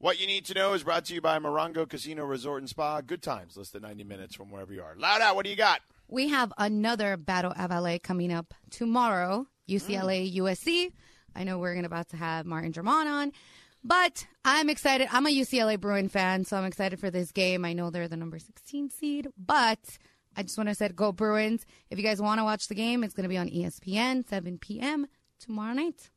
What you need to know is brought to you by Morongo Casino Resort and Spa. Good times, less than 90 minutes from wherever you are. Loud out, what do you got? We have another Battle of LA coming up tomorrow, UCLA mm. USC. I know we're going about to have Martin Jarmond on, but I'm excited. I'm a UCLA Bruin fan, so I'm excited for this game. I know they're the number 16 seed, but I just want to say go Bruins. If you guys want to watch the game, it's going to be on ESPN, 7 p.m. tomorrow night.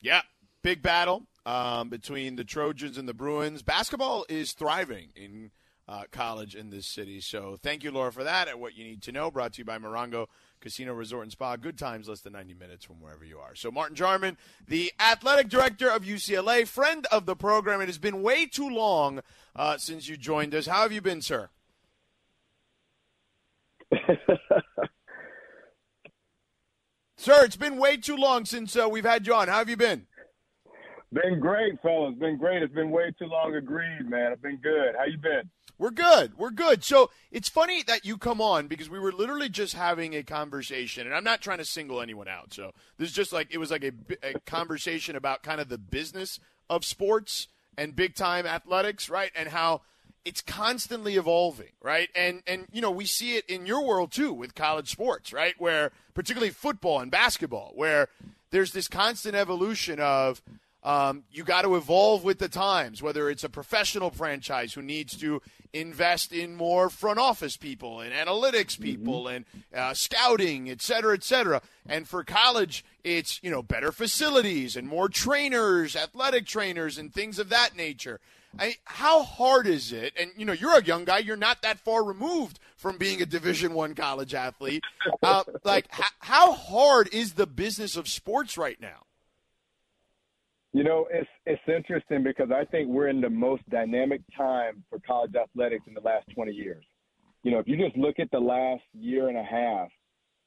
Yeah, big battle um, between the Trojans and the Bruins. Basketball is thriving in uh, college in this city. So thank you, Laura, for that. At what you need to know, brought to you by Morongo Casino Resort and Spa. Good times, less than 90 minutes from wherever you are. So Martin Jarmond, the athletic director of UCLA, friend of the program. It has been way too long uh, since you joined us. How have you been, sir? Sir, it's been way too long since uh, we've had you on. How have you been? Been great, fellas. Been great. It's been way too long. Agreed, man. I've been good. How you been? We're good. We're good. So it's funny that you come on because we were literally just having a conversation, and I'm not trying to single anyone out. So this is just like it was like a, a conversation about kind of the business of sports and big time athletics, right? And how it's constantly evolving, right? And and you know we see it in your world too with college sports, right? Where particularly football and basketball, where there's this constant evolution of um, you got to evolve with the times, whether it's a professional franchise who needs to invest in more front office people and analytics people mm-hmm. and uh, scouting, et cetera, et cetera. And for college, it's, you know, better facilities and more trainers, athletic trainers and things of that nature. I, how hard is it? And you know, you're a young guy. You're not that far removed from being a Division One college athlete. Uh, like, h- how hard is the business of sports right now? You know, it's it's interesting because I think we're in the most dynamic time for college athletics in the last 20 years. You know, if you just look at the last year and a half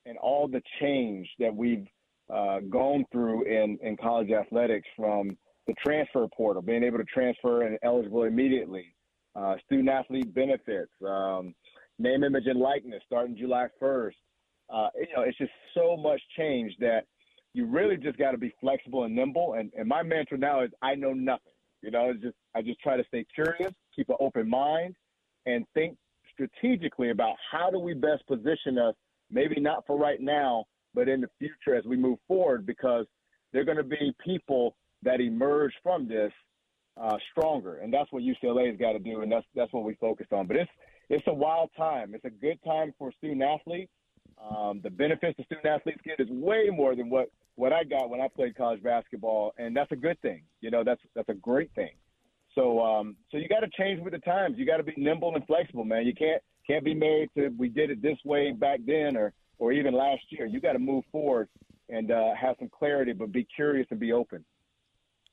and all the change that we've uh, gone through in in college athletics, from the transfer portal, being able to transfer and eligible immediately, uh, student athlete benefits, um, name, image, and likeness starting July 1st. Uh, you know, it's just so much change that you really just got to be flexible and nimble. And, and my mantra now is I know nothing. You know, it's just I just try to stay curious, keep an open mind, and think strategically about how do we best position us. Maybe not for right now, but in the future as we move forward, because they're going to be people that emerge from this uh, stronger, and that's what UCLA has got to do, and that's that's what we focus on. But it's it's a wild time. It's a good time for student athletes. Um, the benefits the student athletes get is way more than what what I got when I played college basketball, and that's a good thing. You know, that's that's a great thing. So um, so you got to change with the times. You got to be nimble and flexible, man. You can't can't be married to we did it this way back then or or even last year. You got to move forward and uh, have some clarity, but be curious and be open.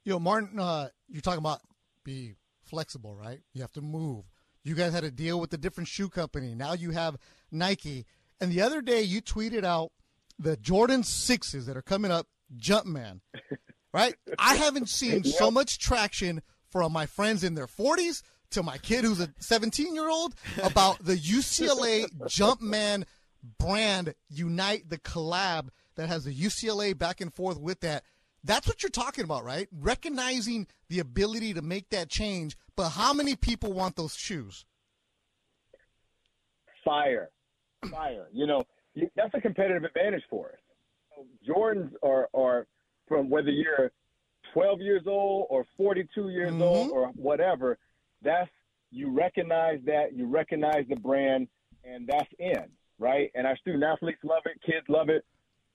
You know, Martin, uh, you're talking about be flexible, right? You have to move. You guys had to deal with a different shoe company. Now you have Nike. And the other day you tweeted out the Jordan sixes that are coming up, Jumpman. Right? I haven't seen yep. so much traction from my friends in their 40s to my kid who's a 17 year old about the UCLA Jumpman brand unite the collab that has the UCLA back and forth with that. That's what you're talking about, right? Recognizing the ability to make that change, but how many people want those shoes? Fire fire. You know, that's a competitive advantage for us. Jordans are, are from whether you're 12 years old or 42 years mm-hmm. old or whatever, that's you recognize that, you recognize the brand, and that's in, right? And our student athletes love it, kids love it,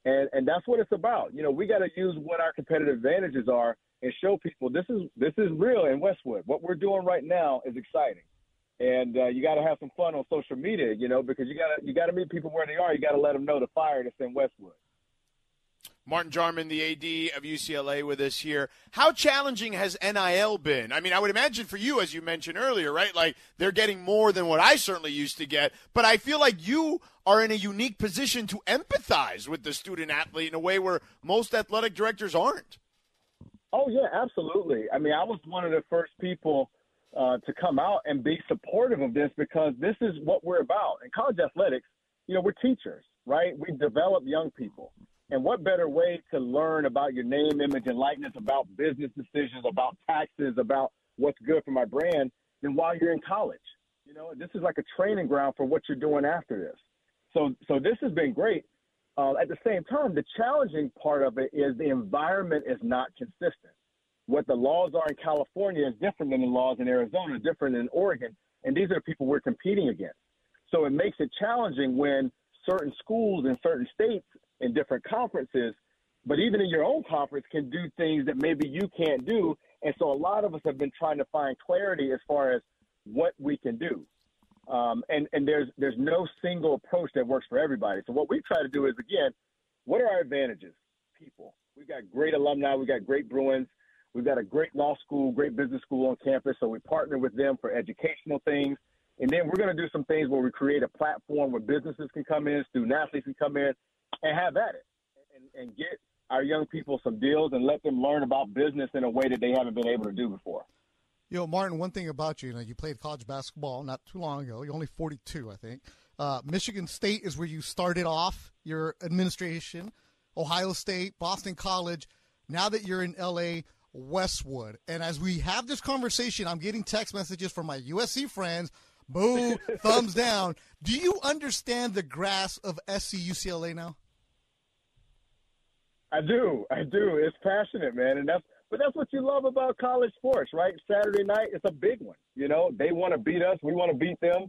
and and that's what it's about. You know, we got to use what our competitive advantages are and show people this is this is real in Westwood. What we're doing right now is exciting and uh, you got to have some fun on social media, you know, because you got to you got to meet people where they are. You got to let them know the fire that's in Westwood. Martin Jarmond, the AD of UCLA, with us here. How challenging has NIL been? I mean, I would imagine for you, as you mentioned earlier, right? Like they're getting more than what I certainly used to get, but I feel like you are in a unique position to empathize with the student athlete in a way where most athletic directors aren't. Oh yeah, absolutely. I mean, I was one of the first people uh, to come out and be supportive of this because this is what we're about. In college athletics, you know, we're teachers, right? We develop young people. And what better way to learn about your name, image, and likeness, about business decisions, about taxes, about what's good for my brand than while you're in college. You know, this is like a training ground for what you're doing after this. So, so this has been great. Uh, at the same time, the challenging part of it is the environment is not consistent. What the laws are in California is different than the laws in Arizona, different than Oregon, and these are people we're competing against. So it makes it challenging when certain schools in certain states in different conferences, but even in your own conference, can do things that maybe you can't do. And so a lot of us have been trying to find clarity as far as what we can do. Um, and and there's there's no single approach that works for everybody. So what we try to do is again, what are our advantages? People. We've got great alumni. We've got great Bruins. We've got a great law school, great business school on campus. So we partner with them for educational things. And then we're going to do some things where we create a platform where businesses can come in, student athletes can come in, and have at it, and, and get our young people some deals and let them learn about business in a way that they haven't been able to do before. You know, Martin, one thing about you, you know, you played college basketball not too long ago. You're only 42, I think. Uh, Michigan State is where you started off your administration. Ohio State, Boston College. Now that you're in LA, Westwood. And as we have this conversation, I'm getting text messages from my USC friends. Boo, thumbs down. Do you understand the grass of SC UCLA now? I do. I do. It's passionate, man. And that's but that's what you love about college sports, right? Saturday night, it's a big one. You know, they want to beat us, we want to beat them,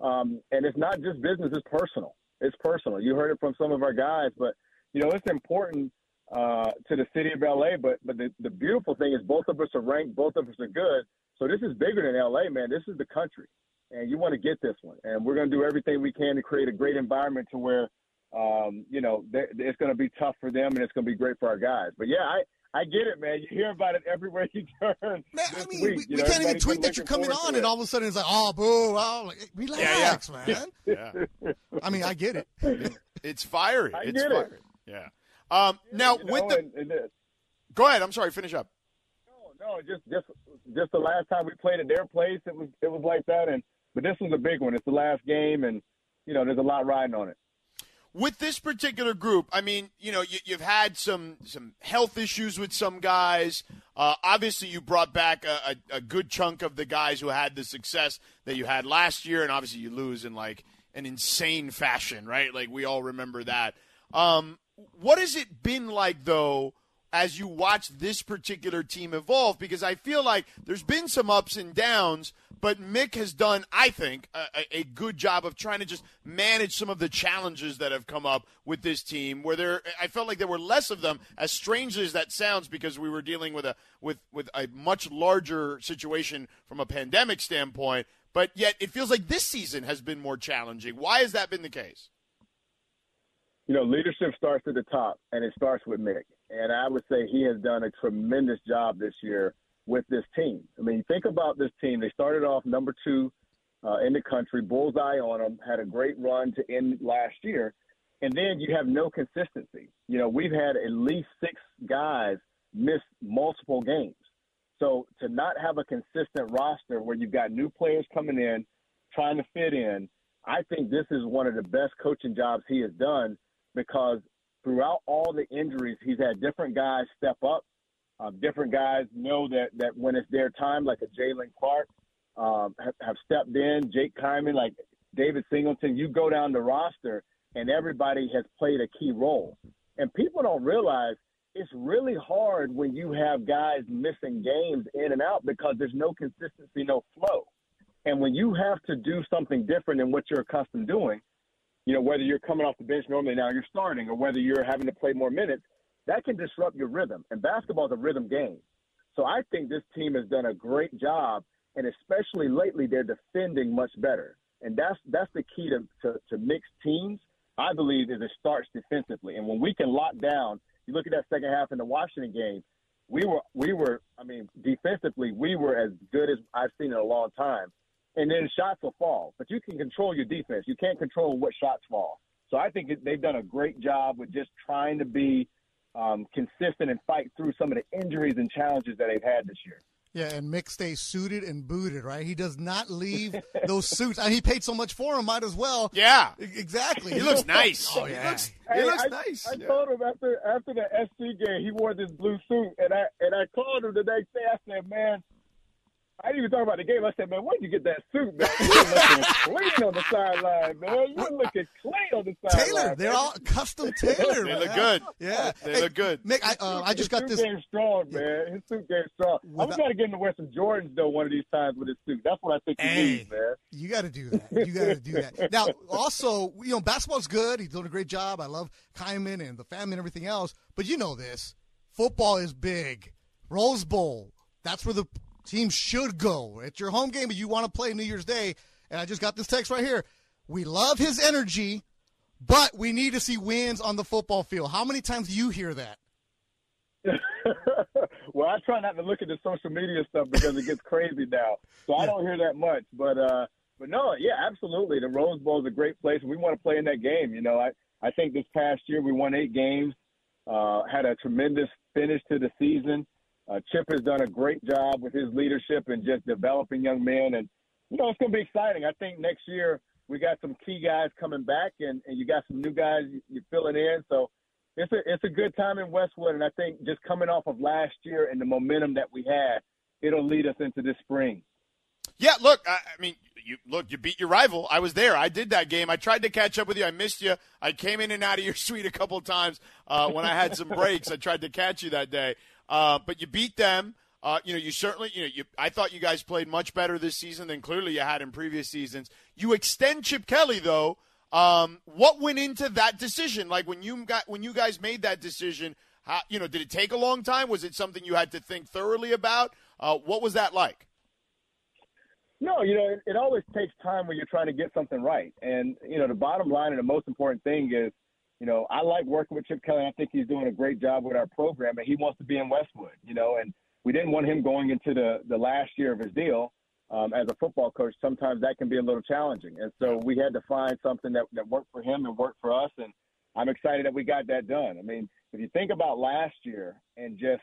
um, and it's not just business; it's personal. It's personal. You heard it from some of our guys, but you know, it's important uh, to the city of LA. But but the, the beautiful thing is both of us are ranked, both of us are good. So this is bigger than LA, man. This is the country, and you want to get this one. And we're going to do everything we can to create a great environment to where, um, you know, it's going to be tough for them, and it's going to be great for our guys. But yeah, I I get it, man. You hear about it everywhere you turn. Man, I mean, week. we, we can't even tweet that you're coming on, and all of a sudden it's like, oh, boo, oh, like, relax, yeah, yeah. man. yeah. I mean, I get it. it it's fiery. I it's get fiery. it. Yeah. Um, now you with know, the, and, and this, go ahead. I'm sorry. Finish up. No, no, just just just the last time we played at their place, it was it was like that, and but this was a big one. It's the last game, and you know, there's a lot riding on it with this particular group, I mean, you know, you, have had some some health issues with some guys. Uh, obviously, you brought back a, a, a, good chunk of the guys who had the success that you had last year, and obviously, you lose in like an insane fashion, right? Like we all remember that. Um, what has it been like though? As you watch this particular team evolve, because I feel like there's been some ups and downs, but Mick has done, I think, a, a, good job of trying to just manage some of the challenges that have come up with this team. Where there, I felt like there were less of them. As strange as that sounds, because we were dealing with a with with a much larger situation from a pandemic standpoint. But yet, it feels like this season has been more challenging. Why has that been the case? You know, leadership starts at the top, and it starts with Mick. And I would say he has done a tremendous job this year with this team. I mean, think about this team. They started off number two uh, in the country, bullseye on them, had a great run to end last year. And then you have no consistency. You know, we've had at least six guys miss multiple games. So to not have a consistent roster where you've got new players coming in, trying to fit in, I think this is one of the best coaching jobs he has done because throughout all the injuries, he's had different guys step up um, different guys know that, that when it's their time, like a Jaylen Clark, um, have, have stepped in. Jake Kyman, like David Singleton, you go down the roster and everybody has played a key role. And people don't realize it's really hard when you have guys missing games in and out because there's no consistency, no flow. And when you have to do something different than what you're accustomed doing, you know, whether you're coming off the bench normally now you're starting or whether you're having to play more minutes, that can disrupt your rhythm. And basketball is a rhythm game. So I think this team has done a great job, and especially lately, they're defending much better. And that's that's the key to, to, to Mick's teams. I believe is it starts defensively, and when we can lock down, you look at that second half in the Washington game. We were we were I mean defensively we were as good as I've seen in a long time. And then shots will fall, but you can control your defense. You can't control what shots fall. So I think they've done a great job with just trying to be um, consistent and fight through some of the injuries and challenges that they've had this year. Yeah, and Mick stays suited and booted, right? He does not leave those suits. and he paid so much for him, might as well. Yeah, exactly. He looks nice. Oh yeah, he looks, he looks I, nice. I yeah. told him after after the SC game, he wore this blue suit, and I and I called him the next day. I said, "Man, I didn't even talk about the game. I said, man, where'd you get that suit, man? You're looking clean on the sideline, man. You're looking clean on the sideline. Taylor, they're all custom tailored. They look good. Yeah, They Hey, look good. Mick, I, uh, I just got his this. suit game's strong, man. His suit game strong. I'm Without- gonna get him to wear some Jordans though one of these times with his suit. That's what I think he Hey. needs, man. You got to do that. You got to do that. Now, also, you know, basketball's good. He's doing a great job. I love Kyman and the family and everything else. But you know this: football is big. Rose Bowl. That's where the team should go. It's your home game, but you want to play New Year's Day. And I just got this text right here. We love his energy, but we need to see wins on the football field. How many times do you hear that? well, I try not to look at the social media stuff because it gets crazy now, so I don't hear that much. But uh, but no, yeah, absolutely. The Rose Bowl is a great place, and we want to play in that game. You know, I I think this past year we won eight games, uh, had a tremendous finish to the season. Uh, Chip has done a great job with his leadership and just developing young men, and you know it's going to be exciting. I think next year we got some key guys coming back, and, and you got some new guys you're filling in. So it's a it's a good time in Westwood, and I think just coming off of last year and the momentum that we had, it'll lead us into this spring. Yeah, look, I, I mean, you look, you beat your rival. I was there. I did that game. I tried to catch up with you. I missed you. I came in and out of your suite a couple times uh, when I had some breaks. I tried to catch you that day, uh, but you beat them. Uh, you know, you certainly, you know, you, I thought you guys played much better this season than clearly you had in previous seasons. You extend Chip Kelly though. Um, what went into that decision? Like when you got when you guys made that decision, how, you know, did it take a long time? Was it something you had to think thoroughly about? Uh, what was that like? No, you know, it, it always takes time when you're trying to get something right. And, you know, the bottom line and the most important thing is, you know, I like working with Chip Kelly. I think he's doing a great job with our program, and he wants to be in Westwood, you know, and we didn't want him going into the, the last year of his deal. Um, as a football coach, sometimes that can be a little challenging. And so we had to find something that, that worked for him and worked for us. And I'm excited that we got that done. I mean, if you think about last year and just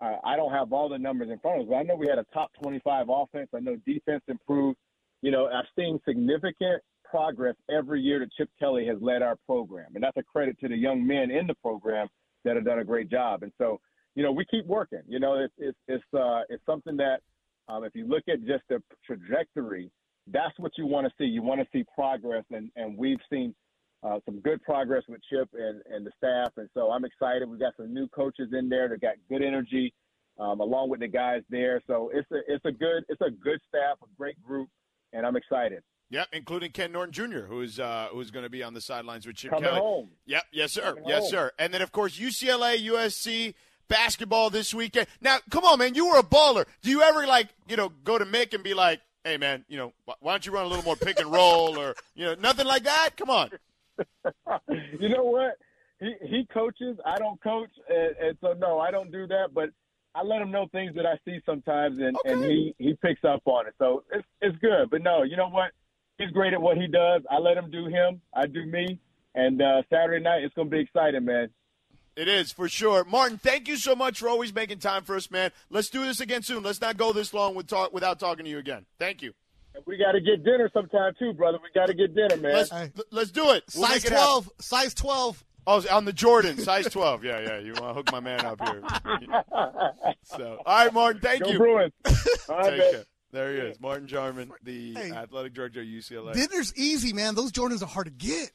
uh, I don't have all the numbers in front of us, but I know we had a top 25 offense. I know defense improved. You know, I've seen significant progress every year that Chip Kelly has led our program, and that's a credit to the young men in the program that have done a great job. And so, you know, we keep working. You know, it's it's it's uh, it's something that um, if you look at just the trajectory, that's what you want to see. You want to see progress, and and we've seen uh, some good progress with Chip and, and the staff. And so I'm excited. We've got some new coaches in there that got good energy, um, along with the guys there. So it's a it's a good it's a good staff, a great group, and I'm excited. Yep, including Ken Norton Jr., who's uh, who's going to be on the sidelines with Chip Coming Kelly. home. Yep, yes sir, Coming yes home. sir. And then of course UCLA, USC basketball this weekend. Now, come on, man, you were a baller. Do you ever like you know go to Mick and be like, hey man, you know why don't you run a little more pick and roll or you know nothing like that? Come on. you know what? He he coaches. I don't coach, and, and so no, I don't do that. But I let him know things that I see sometimes, and and he he picks up on it. So it's it's good. But no, you know what? He's great at what he does. I let him do him. I do me. And uh, Saturday night, it's going to be exciting, man. It is for sure. Martin, thank you so much for always making time for us, man. Let's do this again soon. Let's not go this long with talk, without talking to you again. Thank you. We got to get dinner sometime too, brother. We got to get dinner, man. Let's Hey. let's do it. We'll size make it happen. twelve. Size twelve. Oh, on the Jordan, size 12. Yeah, yeah. You want to hook my man up here. So, all right, Martin, thank Go you. Bruins. All right, Take man. care. There he is, Martin Jarmond, the Hey. athletic director of UCLA. Dinner's easy, man. Those Jordans are hard to get.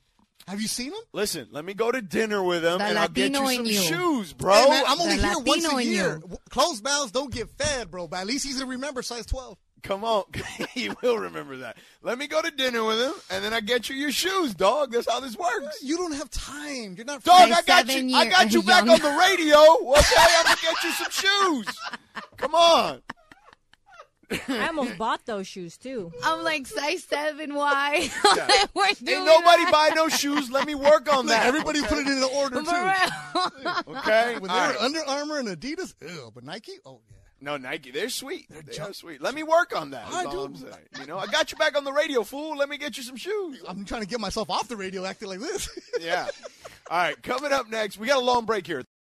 Have you seen them? Listen, let me go to dinner with him, The and I'll get you Latino some you. shoes, bro. Hey, man, I'm only The here once Latino a in year. you. Closed mouths don't get fed, bro. But at least he's gonna remember size twelve. Come on, he will remember that. Let me go to dinner with him, and then I get you your shoes, dog. That's how this works. You don't have time. You're not. Dog, I got you. I got you back on the radio. Okay, I'm gonna get you some shoes. Come on. I almost bought those shoes too. I'm like size seven. Why? Yeah. We're Ain't nobody that. buy no shoes. Let me work on that. everybody put it in the order For too. real. Okay. When All they right. Under Armour and Adidas, ew, but Nike, oh yeah. No, Nike, they're sweet. They're, junk- sweet. Let me work on that. I That's all I'm do. saying. You know, I got you back on the radio, fool. Let me get you some shoes. I'm trying to get myself off the radio acting like this. Yeah. All right, coming up next, we got a long break here.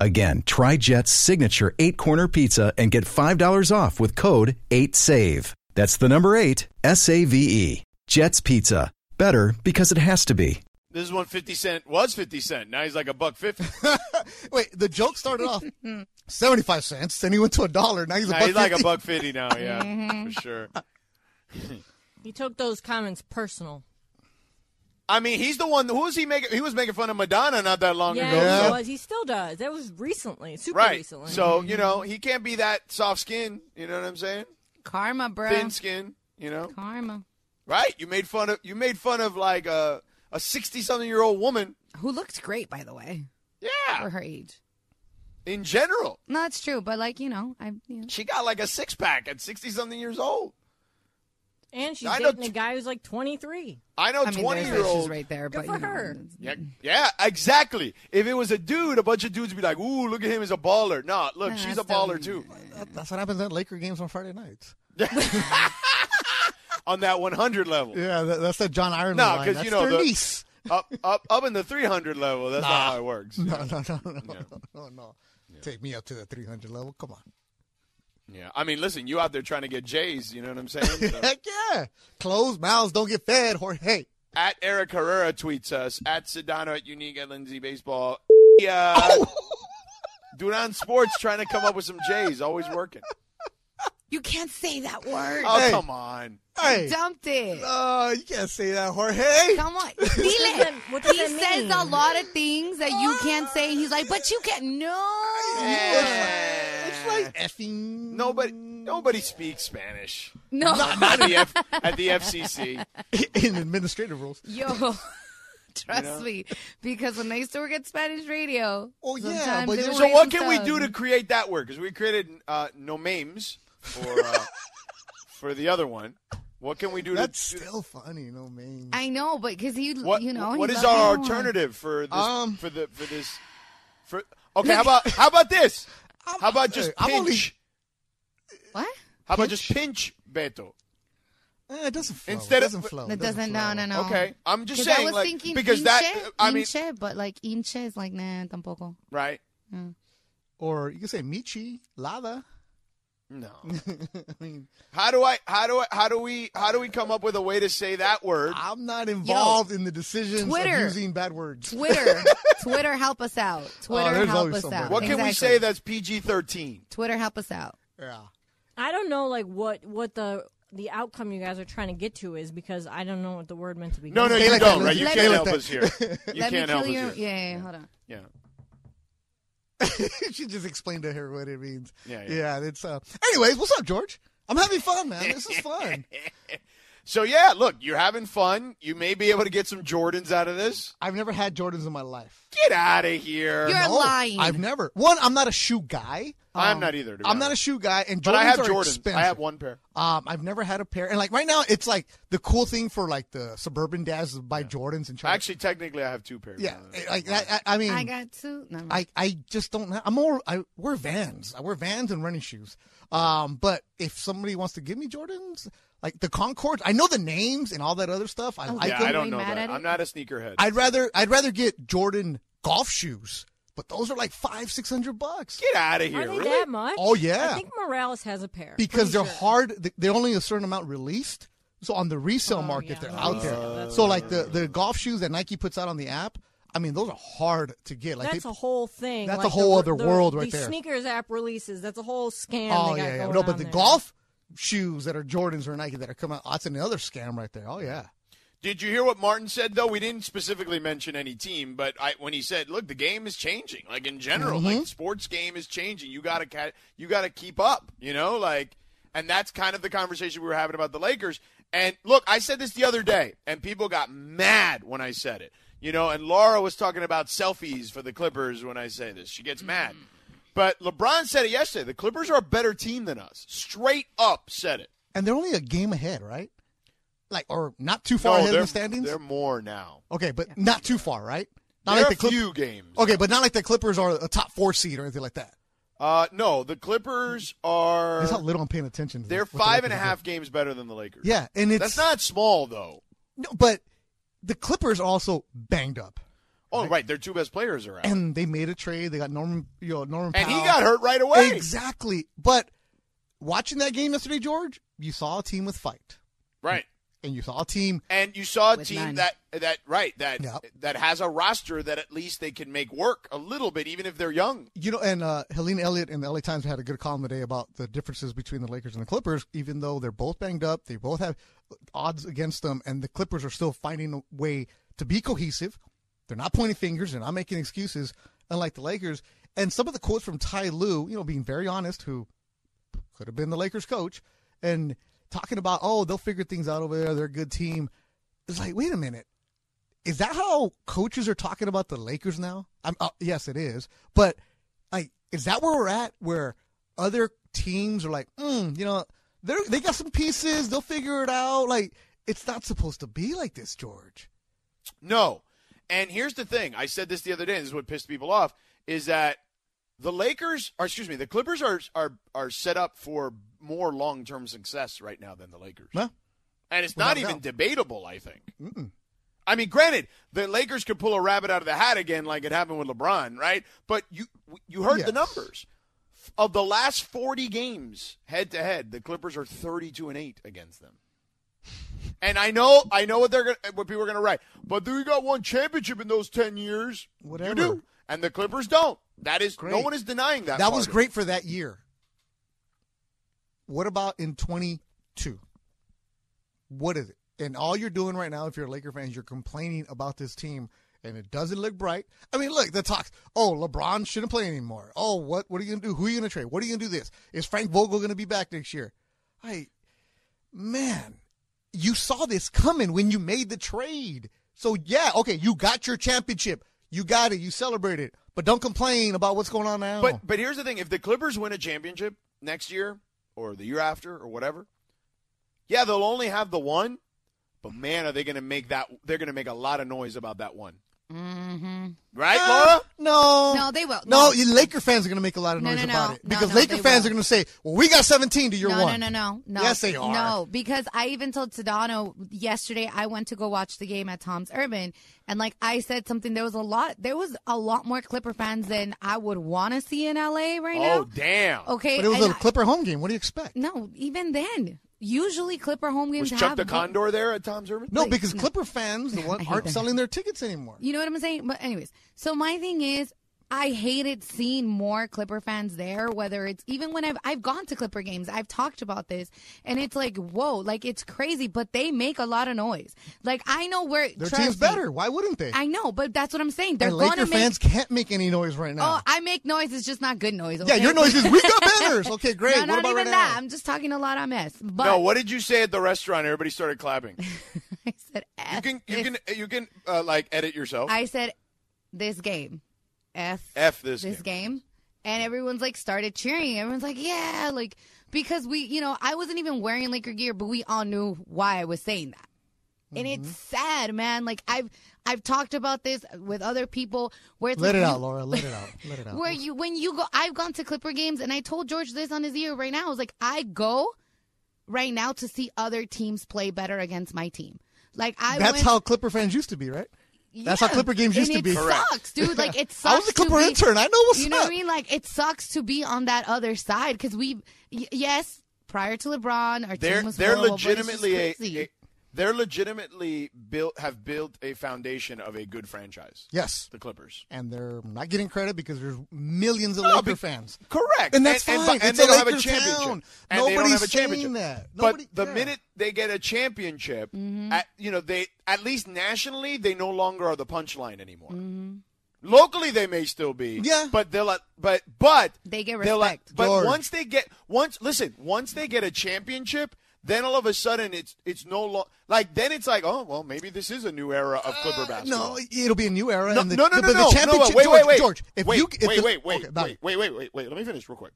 Again, try Jet's signature eight corner pizza and get $5 off with code 8SAVE. That's the number eight, S A V E. Jet's Pizza. Better because it has to be. This is when 50 Cent was 50 Cent. Now he's like a buck 50. Wait, the joke started off seventy-five cents, then he went to a dollar. Now he's a Nah, buck he's like a buck 50 now, yeah, Mm-hmm. for sure. He took those comments personal. I mean, he's the one. Who was he making? He was making fun of Madonna not that long Yeah, ago. Yeah. he was. He still does. That was recently, super Right. recently. So, you know, he can't be that soft skin. You know what I'm saying? Karma, bro. Thin skin, you know? Karma. Right? You made fun of you made fun of like a a 60 something year old woman. Who looked great, by the way, Yeah. for her age. In general. No, it's true, but like you know, I you know, She got like a six pack at 60 something years old. And she's I know dating a t- guy who's like 23. I know I mean, 20 there's year issues old. right there, Good but for you know, her. it's- Yeah, yeah, exactly. If it was a dude, a bunch of dudes would be like, "Ooh, look at him as a baller." No, look, Nah, she's a that's the- baller too. That- That's what happens at Laker games on Friday nights. On that 100 level. Yeah, that, that's that John Ireland No, because you know, their the- niece. up, up, up in the 300 level. That's not how it works. No, no, no, no, no, no, no. Take me up to the 300 level. Come on. Yeah, I mean, listen, you out there trying to get Jays. You know what I'm saying? So- Heck yeah. Closed mouths don't get fed, Jorge. at Eric Herrera tweets us at Sedano at Unique at Lindsay Baseball. Yeah, Oh! Duran Sports trying to come up with some Jays. Always working. You can't say that word. Oh Hey. come on. Hey. Dumped it. Uh, you can't say that, Jorge. Come on, does Dile. what does He that says mean? a lot of things that you can't say. He's like, but you can't. no. It's like effing. Nobody, nobody speaks Spanish. No, Not at the, F, at the FCC. in administrative rules. yo, trust me, because when I used to work at Spanish radio, Oh, yeah, sometimes but they you- would So write what some can we do to create that word? Because we created uh, no memes for uh, for the other one. What can we do That's to? still funny, no man. I know, but because he, What you know, what he is loved our the other one. alternative for this Um, for the for this for okay how about how about this how about just Hey, I'm only- pinch What? how about just pinch Beto Eh, it doesn't flow. Instead it doesn't flow. It doesn't doesn't. No, flow. no, no. okay I'm just saying I was like thinking because inche, that I mean inche, but like inche is like nah, tampoco. right Or you can say Michi, Lada. No I mean, how do I how do I how do we how do we come up with a way to say that word I'm not involved in the decisions Twitter. of using bad words. Twitter, Twitter, help us out. Oh, Twitter, there's help us somebody. out. what can we say that's PG-13 Twitter, help us out. Yeah. I don't know, like what what the the outcome you guys are trying to get to is because I don't know what the word meant to be. no no you like don't right you let can't me- help us here you Let can't kill help you. us here Yeah, yeah, hold on. yeah she just explained to her what it means. Yeah, yeah. it's uh anyways, what's up, George? I'm having fun, man. This is fun. So yeah, look, you're having fun. You may be able to get some Jordans out of this. I've never had Jordans in my life. Get out of here. You're No, lying. I've never. One, I'm not a shoe guy. I'm Um, not either. to be I'm not a shoe guy, and Jordans but I have are Jordans. expensive. I have one pair. Um, I've never had a pair, and like right now, it's like the cool thing for like the suburban dads to buy Jordans and try. Actually, technically, I have two pairs. yeah, like. I, I mean, I got two. No, no. I, I just don't. Have, I'm more. I wear Vans. I wear Vans and running shoes. Um, but if somebody wants to give me Jordans, like the Concords, I know the names and all that other stuff. I oh, like yeah, them. I don't know that. I'm not a sneakerhead. I'd rather. I'd rather get Jordan golf shoes, but those are like five, six hundred bucks. Get out of Are here. they really? that much? Oh, yeah. I think Morales has a pair. because Pretty they're sure. hard. They're only a certain amount released. So on the resale Oh, market, yeah, they're out resale, there. Oh, so like the the golf shoes that Nike puts out on the app, I mean, those are hard to get. Like That's they, a whole thing. that's a whole the, other the- world right the there. sneakers app releases. That's a whole scam. oh they got yeah, yeah. going No, but the there. golf shoes that are Jordans or Nike that are coming out, that's another scam right there. Oh yeah. Did you hear what Martin said though? We didn't specifically mention any team, but I, when he said, "Look, the game is changing. Like in general, Mm-hmm. like the sports game is changing. You gotta ca- you gotta keep up. You know, like." And that's kind of the conversation we were having about the Lakers. And look, I said this the other day, and people got mad when I said it. You know, and Laura was talking about selfies for the Clippers when I say this. She gets mad. But LeBron said it yesterday. The Clippers are a better team than us. Straight up said it. And they're only a game ahead, right? Like or not too far No, ahead in the standings. they're more now. Okay, but not too far, right? Not like a the Clip- few games. Okay, but not like the Clippers are a top four seed or anything like that. Uh, no, the Clippers are. That's how little I'm paying attention. to They're what the five and a half games better than the Lakers. Yeah, and it's that's not small though. No, but the Clippers are also banged up, Oh, right. Their two best players are out. and they made a trade. They got Norman, you know, Norman, And he got hurt right away. Exactly. But watching that game yesterday, George, you saw a team with fight, Right. and you saw a team. And you saw a team none. that that right that Yep. that has a roster that at least they can make work a little bit, even if they're young. You know, and uh, Helene Elliott in the LA Times had a good column today about the differences between the Lakers and the Clippers. Even though they're both banged up, they both have odds against them, and the Clippers are still finding a way to be cohesive. They're not pointing fingers. They're not making excuses, unlike the Lakers. And some of the quotes from Ty Lue, you know, being very honest, who could have been the Lakers coach, and talking about, oh, they'll figure things out over there. They're a good team. It's like, wait a minute. Is that how coaches are talking about the Lakers now? I'm, uh, yes, it is. But like, is that where we're at? Where other teams are like, mm, you know, they they got some pieces. They'll figure it out. Like, it's not supposed to be like this, George. No. And here's the thing. I said this the other day, and this is what pissed people off, is that the Lakers or excuse me, the Clippers are are are set up for more long term success right now than the Lakers. Huh? And it's not even doubt. debatable, I think. I mean, granted, the Lakers could pull a rabbit out of the hat again, like it happened with LeBron, right? But you you heard the numbers of the last forty games head to head. The Clippers are thirty two and eight against them. And I know, I know what they're gonna, what people are gonna write. But we got one championship in those ten years. Whatever. You do, and the Clippers don't. That is, no one is denying that. That was great for that year. What about in 22? What is it? And all you're doing right now, if you're a Laker fan, is you're complaining about this team, and it doesn't look bright. I mean, look, the talks. Oh, LeBron shouldn't play anymore. Oh, what? What are you gonna do? Who are you gonna trade? What are you gonna do? This is Frank Vogel gonna be back next year? I, man, you saw this coming when you made the trade. So yeah, okay, you got your championship. You got it. You celebrated. It. But don't complain about what's going on now. But but here's the thing: if the Clippers win a championship next year or the year after or whatever, yeah, they'll only have the one. But man, are they going to make that? They're going to make a lot of noise about that one, Mm-hmm. right, Uh, Laura? No. No, they will. No, No. you Laker fans are going to make a lot of noise no, about no. it because no, Laker fans will. are going to say, "Well, we got 17 to your no, one." No, no, no, no. Yes, they are. No, because I even told Sedano yesterday. I went to go watch the game at Tom's Urban, and like I said something. There was a lot. There was a lot more Clipper fans than I would want to see in LA right now. Oh damn! Okay, But it was and a Clipper home game. What do you expect? No, even then, usually Clipper home games Was Chuck have the good- Condor there at Tom's Urban? No, Like, because no. Clipper fans the one, aren't that. selling their tickets anymore. You know what I'm saying? But anyways, so my thing is I hated seeing more Clipper fans there, whether it's even when I've I've gone to Clipper games, I've talked about this, and it's like, whoa, like it's crazy, but they make a lot of noise. Like I know where Their trust team's me, better. Why wouldn't they? I know, but that's what I'm saying. They're and going Laker to make. fans can't make any noise right now. Oh, I make noise. It's just not good noise. yeah, your noise is we got banners. Okay, great. No, what not about even right that. now? I'm just talking a lot of mess. But no. What did you say at the restaurant? Everybody started clapping. I said, You can you this- can you can uh, like edit yourself. I said, this game, F F this, this game. game. and everyone's like started cheering. Everyone's like, yeah, like because we, you know, I wasn't even wearing Laker gear, but we all knew why I was saying that. And it's Mm-hmm. sad, man. Like I've I've talked about this with other people where it's Let like it you- out, Laura. Let it out. Let it out. Where you when you go I've gone to Clipper games and I told George this on his ear right now. I was like, I go right now to see other teams play better against my team. Like I That's went, how Clipper fans used to be, right? That's how Clipper games used And to be. It Correct. sucks, dude. Like it sucks. I was a Clipper be- intern. I know what's you know up. what I mean? Like it sucks to be on that other side because we, y- yes, prior to LeBron, our They're team was they're horrible, but it's just legitimately a, crazy. a they're legitimately built have built a foundation of a good franchise. Yes. The Clippers. And they're not getting credit because there's millions of No, Laker but- fans. Correct, And that's and, fine. And, It's they don't have a Lakers championship. town. And they don't Nobody's have a championship. saying that. Nobody- but the yeah. minute they get a championship, Mm-hmm. at, you know, they at least nationally they no longer are the punchline anymore. Mm-hmm. Locally, they may still be, Yeah. But they'll, let- but but They get they'll respect. But George. once they get once, listen, once they get a championship, then all of a sudden it's it's no lo- like then it's like oh well maybe this is a new era of Clipper basketball. Uh, No, it'll be a new era. No, and the, no, no, the, no, no, the championship, no, wait, George, wait, wait, George, if wait, you, if wait, the- wait, wait, okay, wait, wait, wait, wait, wait. Let me finish real quick.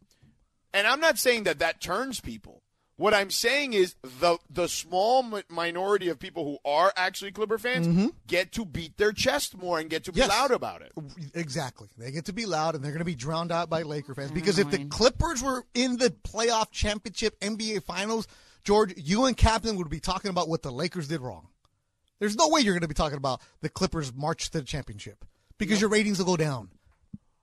And I'm not saying that that turns people. What I'm saying is the the small mi- minority of people who are actually Clipper fans get to beat their chest more and get to be Mm-hmm. Yes. loud about it. Exactly. They get to be loud, and they're going to be drowned out by Laker fans. Because if the Clippers were in the playoff championship NBA Finals, George, you and Captain would be talking about what the Lakers did wrong. There's no way you're going to be talking about the Clippers' march to the championship because your ratings will go down.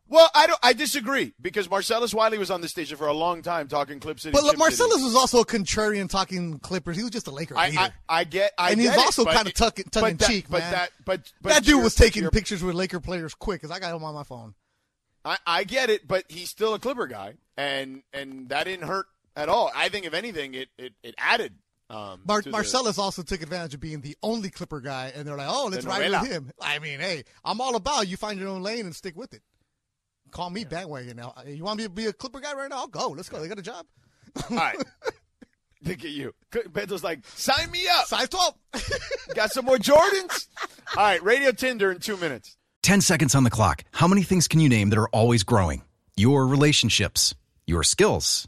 Well, I don't. I disagree because Marcellus Wiley was on the station for a long time talking Clip City. But Chip Marcellus City. was also a contrarian talking Clippers. He was just a Laker I. I, I get. I and he's also kind of tuck, tongue in that- cheek, but man. That, but, but that dude your- was taking your- pictures with Laker players quick because I got him on my phone. I, I get it, but he's still a Clipper guy, and and that didn't hurt at all. I think if anything, it it, it added. Um, Mar- to the- Marcellus also took advantage of being the only Clipper guy, and they're like, "Oh, let's ride with him." I mean, hey, I'm all about you find your own lane and stick with it. Call me bandwagon now. You want me to be a Clipper guy right now? I'll go. Let's go. They got a job. All right. Look at you. Beto's like, sign me up. Size twelve. Got some more Jordans? All right, Radio Tinder in two minutes. 10 seconds on the clock. How many things can you name that are always growing? Your relationships, your skills,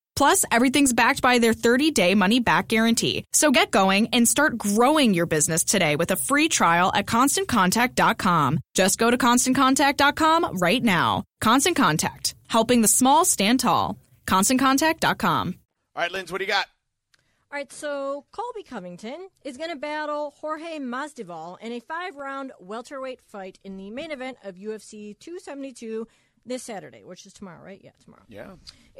Plus, everything's backed by their 30 day money back guarantee. So get going and start growing your business today with a free trial at constantcontact.com. Just go to constantcontact.com right now. Constant Contact, helping the small stand tall. ConstantContact.com. All right, Linz, what do you got? All right, so Colby Covington is going to battle Jorge Masvidal in a five-round welterweight fight in the main event of UFC 272 this Saturday, which is tomorrow, right? Yeah, tomorrow. Yeah.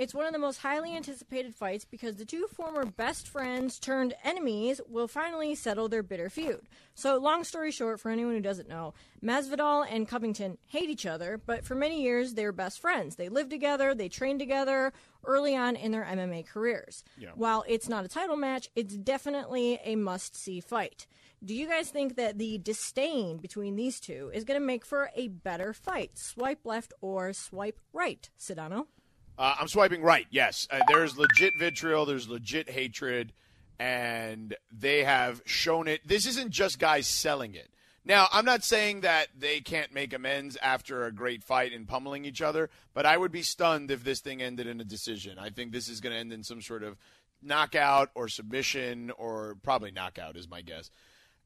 It's one of the most highly anticipated fights because the two former best friends turned enemies will finally settle their bitter feud. So, long story short, for anyone who doesn't know, Masvidal and Covington hate each other, but for many years they were best friends. They lived together, they trained together early on in their MMA careers. Yeah. While it's not a title match, it's definitely a must-see fight. Do you guys think that the disdain between these two is going to make for a better fight? Swipe left or swipe right, Sedano? Uh, I'm swiping right. Yes, uh, there's legit vitriol. There's legit hatred, and they have shown it. This isn't just guys selling it. Now, I'm not saying that they can't make amends after a great fight and pummeling each other, but I would be stunned if this thing ended in a decision. I think this is going to end in some sort of knockout or submission, or probably knockout is my guess.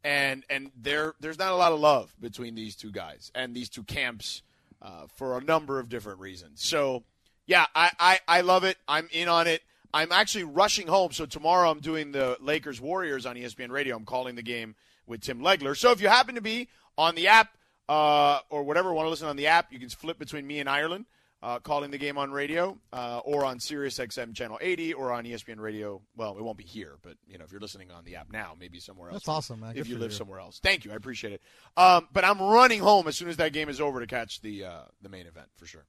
And and there there's not a lot of love between these two guys and these two camps uh, for a number of different reasons. So yeah, I, I, I love it. I'm in on it. I'm actually rushing home. So tomorrow I'm doing the Lakers Warriors on ESPN Radio. I'm calling the game with Tim Legler. So if you happen to be on the app uh, or whatever, want to listen on the app, you can flip between me and Ireland, uh, calling the game on radio uh, or on Sirius XM channel 80 or on ESPN Radio. Well, it won't be here, but you know if you're listening on the app now, maybe somewhere else. That's awesome, man. If Good you live you. somewhere else, thank you. I appreciate it. Um, but I'm running home as soon as that game is over to catch the uh, the main event for sure.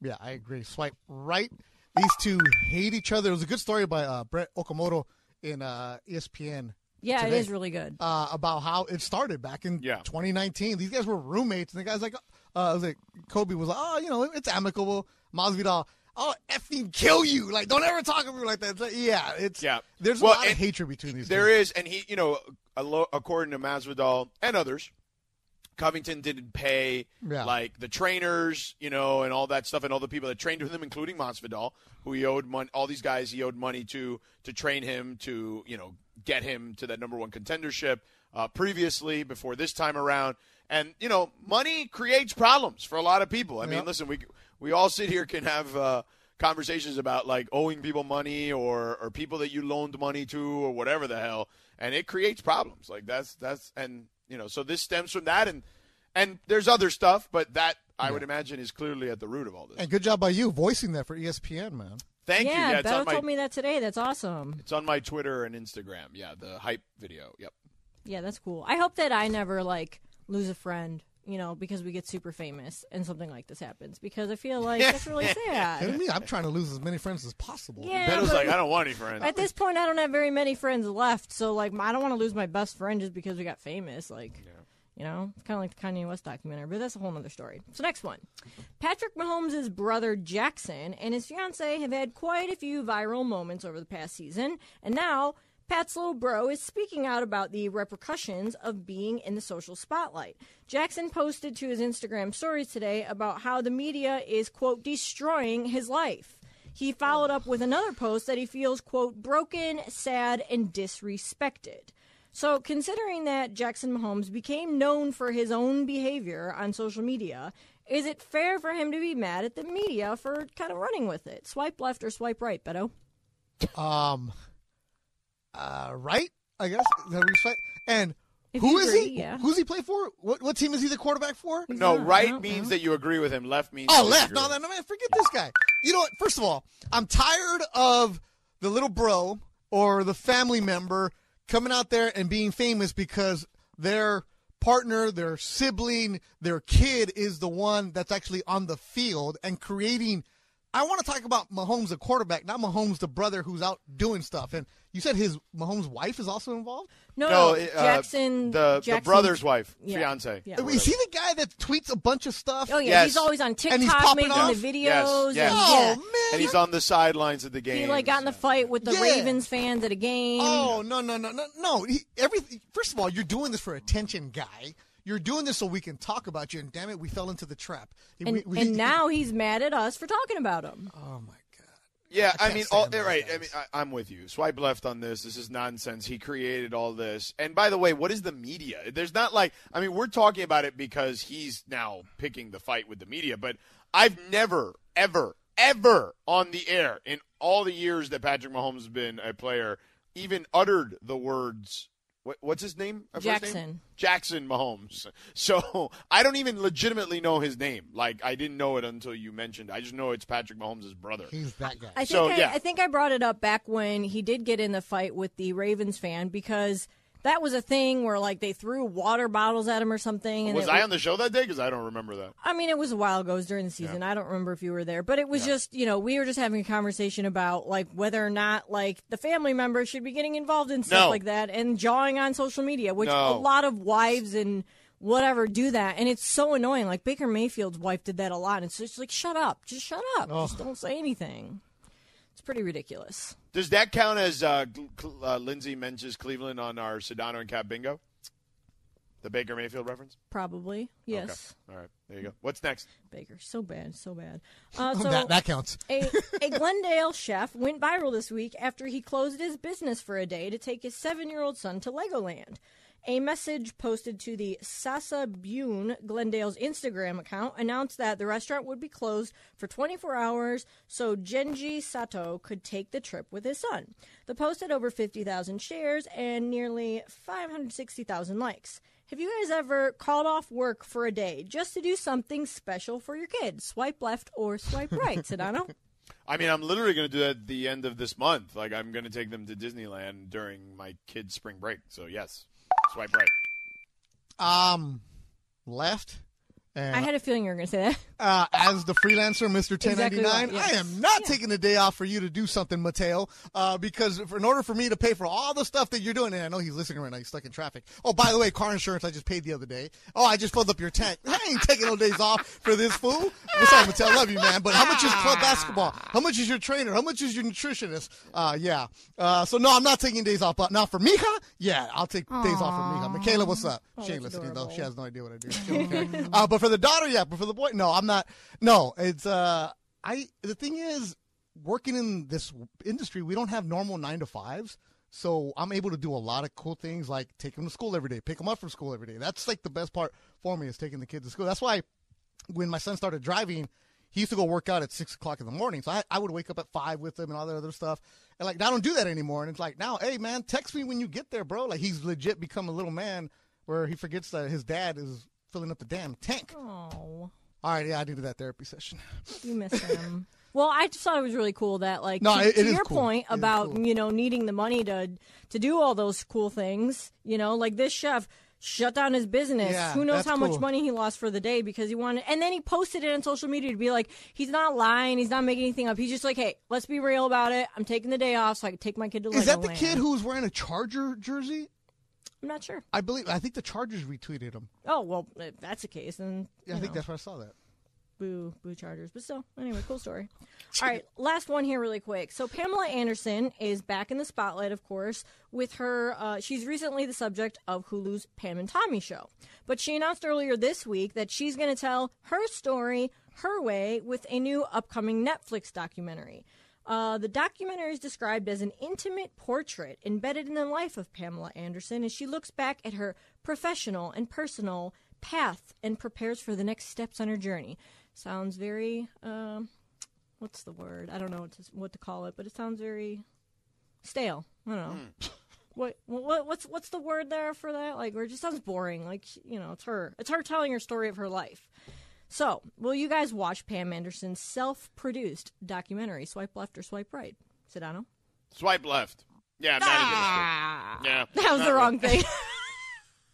Yeah, I agree. Swipe right. These two hate each other. It was a good story by uh, Brett Okamoto in uh, ESPN. Yeah, today, it is really good. Uh, about how it started back in Yeah. 2019. These guys were roommates, and the guy's like, uh, was like, Colby was like, oh, you know, it's amicable. Masvidal, oh, effing kill you! Like, don't ever talk to me like that. It's like, yeah, it's Yeah. There's Well, a lot of and hatred between these. There two. is, and he, you know, according to Masvidal and others, Covington didn't pay Yeah. like the trainers, you know, and all that stuff, and all the people that trained with him, including Masvidal, who he owed money. All these guys he owed money to to train him to, you know, get him to that number one contendership uh, previously before this time around. And you know, money creates problems for a lot of people. I mean, listen, we we all sit here can have uh, conversations about like owing people money or or people that you loaned money to or whatever the hell, and it creates problems. Like that's that's and you know so this stems from that and and there's other stuff, but that I would imagine is clearly at the root of all this. And good job by you voicing that for ESPN, man. Thank yeah, you. Yeah, it's Beto my told me that today. That's awesome. it's on my Twitter and Instagram. Yeah, the hype video. Yep. Yeah, that's cool. I hope that I never like lose a friend, you know, because we get super famous and something like this happens. Because I feel like that's really What do you sad. mean? I'm trying to lose as many friends as possible. Yeah, Beto's but like, I don't want any friends. at this point, I don't have very many friends left. So like, I don't want to lose my best friend just because we got famous. Like, you know, it's kind of like the Kanye West documentary, but that's a whole other story. So next one, Patrick Mahomes' brother Jackson and his fiance have had quite a few viral moments over the past season, and now. Pat's little bro is speaking out about the repercussions of being in the social spotlight. Jackson posted to his Instagram stories today about how the media is, quote, destroying his life. He followed up with another post that he feels, quote, broken, sad, and disrespected. So, considering that Jackson Mahomes became known for his own behavior on social media, is it fair for him to be mad at the media for kind of running with it? Swipe left or swipe right, Beto? Um, uh, right? I guess. Is that what you say? And If who you is agree, he? yeah. Who's he play for? What what team is he the quarterback for? no, not- right no, means no. that you agree with him. Left means Oh, left. No, no, no, man. Forget this guy. You know what? First of all, I'm tired of the little bro or the family member coming out there and being famous because their partner, their sibling, their kid is the one that's actually on the field and creating. I want to talk about Mahomes, the quarterback, not Mahomes, the brother who's out doing stuff. And you said his Mahomes' wife is also involved. No, No, no, uh, Jackson. the the brother's wife, Yeah. fiance. Yeah. Is he the guy that tweets a bunch of stuff? Oh yeah, Yes. he's always on And he's TikTok making off? the videos. Yes, yes. And, Oh yeah. man! And he's on the sidelines of the game. He like got in the fight with the Yeah. Ravens fans at a game. Oh no no no no no! He, everything. First of all, you're doing this for attention, guy. You're doing this so we can talk about you. And damn it, we fell into the trap. and, We- we- and now he's mad at us for talking about him. oh my god! Yeah, I, can't mean, all, right. all, those right. I mean, I, I'm with you. Swipe left on this. This is nonsense. He created all this. And by the way, what is the media? There's not like, I mean, we're talking about it because he's now picking the fight with the media, but I've never, ever, ever on the air in all the years that Patrick Mahomes has been a player even uttered the words. What, what's his name? First name? Jackson. Jackson Mahomes. So I don't even legitimately know his name. Like I didn't know it until you mentioned. I just know it's Patrick Mahomes' brother. He's that guy. I think So, I, yeah. I think I brought it up back when he did get in the fight with the Ravens fan because that was a thing where like they threw water bottles at him or something. And Was it I on the show that day? Because I don't remember that. I mean, it was a while ago. It was during the season. I don't remember if you were there, but it was just, you know, we were just having a conversation about like whether or not like the family members should be getting involved in stuff No. like that and jawing on social media, which No. a lot of wives and whatever do that, and it's so annoying. Like Baker Mayfield's wife did that a lot. And so it's just like, shut up, just shut up, just don't say anything. It's pretty ridiculous. Does that count as uh, Gl- Cl- uh, Lindsey mentions Cleveland on our Sedano and Cap bingo? The Baker Mayfield reference? Probably, yes. Okay. All right. There you go. What's next? Baker, so bad, so bad. Uh, so that that counts. a, a Glendale chef went viral this week after he closed his business for a day to take his seven year old son to Legoland. A message posted to the Sasa Bune, Glendale's Instagram account, announced that the restaurant would be closed for 24 hours so Genji Sato could take the trip with his son. The post had over 50,000 shares and nearly 560,000 likes. Have you guys ever called off work for a day just to do something special for your kid? Swipe left or swipe right, Sedano? I mean, I'm literally going to do that at the end of this month. Like, I'm going to take them to Disneyland during my kids' spring break. So, yes, swipe right. Um, left. And I had a feeling you were going to say that. uh, as the freelancer, Mr. Exactly 1099, right, yes. I am not taking a day off for you to do something, Mateo, uh, because if- in order for me to pay for all the stuff that you're doing, and I know he's listening right now, he's stuck in traffic. Oh, by the way, car insurance I just paid the other day. Oh, I just filled up your tank. I ain't taking no days off for this fool. What's up, Mateo? I Love you, man. But how much is club basketball? How much is your trainer? How much is your nutritionist? Uh, yeah. Uh, so no, I'm not taking days off. But now for Mija, yeah, I'll take days off for Mija. Michaela, what's up? Oh, she ain't listening though. She has no idea what I do. She uh, but for the daughter, yeah. But for the boy, no, I'm not. No, it's uh, I. The thing is, working in this industry, we don't have normal nine to fives. So I'm able to do a lot of cool things like take them to school every day, pick them up from school every day. That's like the best part for me is taking the kids to school. That's why when my son started driving, he used to go work out at six o'clock in the morning. So I, I would wake up at five with him and all that other stuff. And like, I don't do that anymore. And it's like, now, hey, man, text me when you get there, bro. Like, he's legit become a little man where he forgets that his dad is filling up the damn tank. Oh, All right, yeah, I needed that therapy session. you miss him. well, I just thought it was really cool that, like, No, to, it- it to your cool. point It about cool. you know needing the money to to do all those cool things. You know, like this chef shut down his business. Yeah, Who knows how cool. much money he lost for the day because he wanted. And then he posted it on social media to be like, he's not lying. He's not making anything up. He's just like, hey, let's be real about it. I'm taking the day off so I can take my kid to. Is that the kid who was wearing a Charger jersey? I'm not sure. I believe. I think the Chargers retweeted him. Oh well, if that's the case, then Yeah, I think know. that's where I saw that. Boo, boo Chargers. But still, anyway, cool story. All right, last one here, really quick. So Pamela Anderson is back in the spotlight, of course, with her. Uh, she's recently the subject of Hulu's Pam and Tommy show, but she announced earlier this week that she's going to tell her story her way with a new upcoming Netflix documentary. Uh, the documentary is described as an intimate portrait embedded in the life of Pamela Anderson as she looks back at her professional and personal path and prepares for the next steps on her journey. Sounds very, um, what's the word? I don't know what to, what to call it, but it sounds very stale. I don't know. What, what what's what's the word there for that? Like, or it just sounds boring. Like, you know, it's her. It's her telling her story of her life. So, will you guys watch Pam Anderson's self-produced documentary, Swipe Left or Swipe Right? Sedano? Swipe left. Yeah, I'm not ah! interested. Yeah, That was not the good. wrong thing.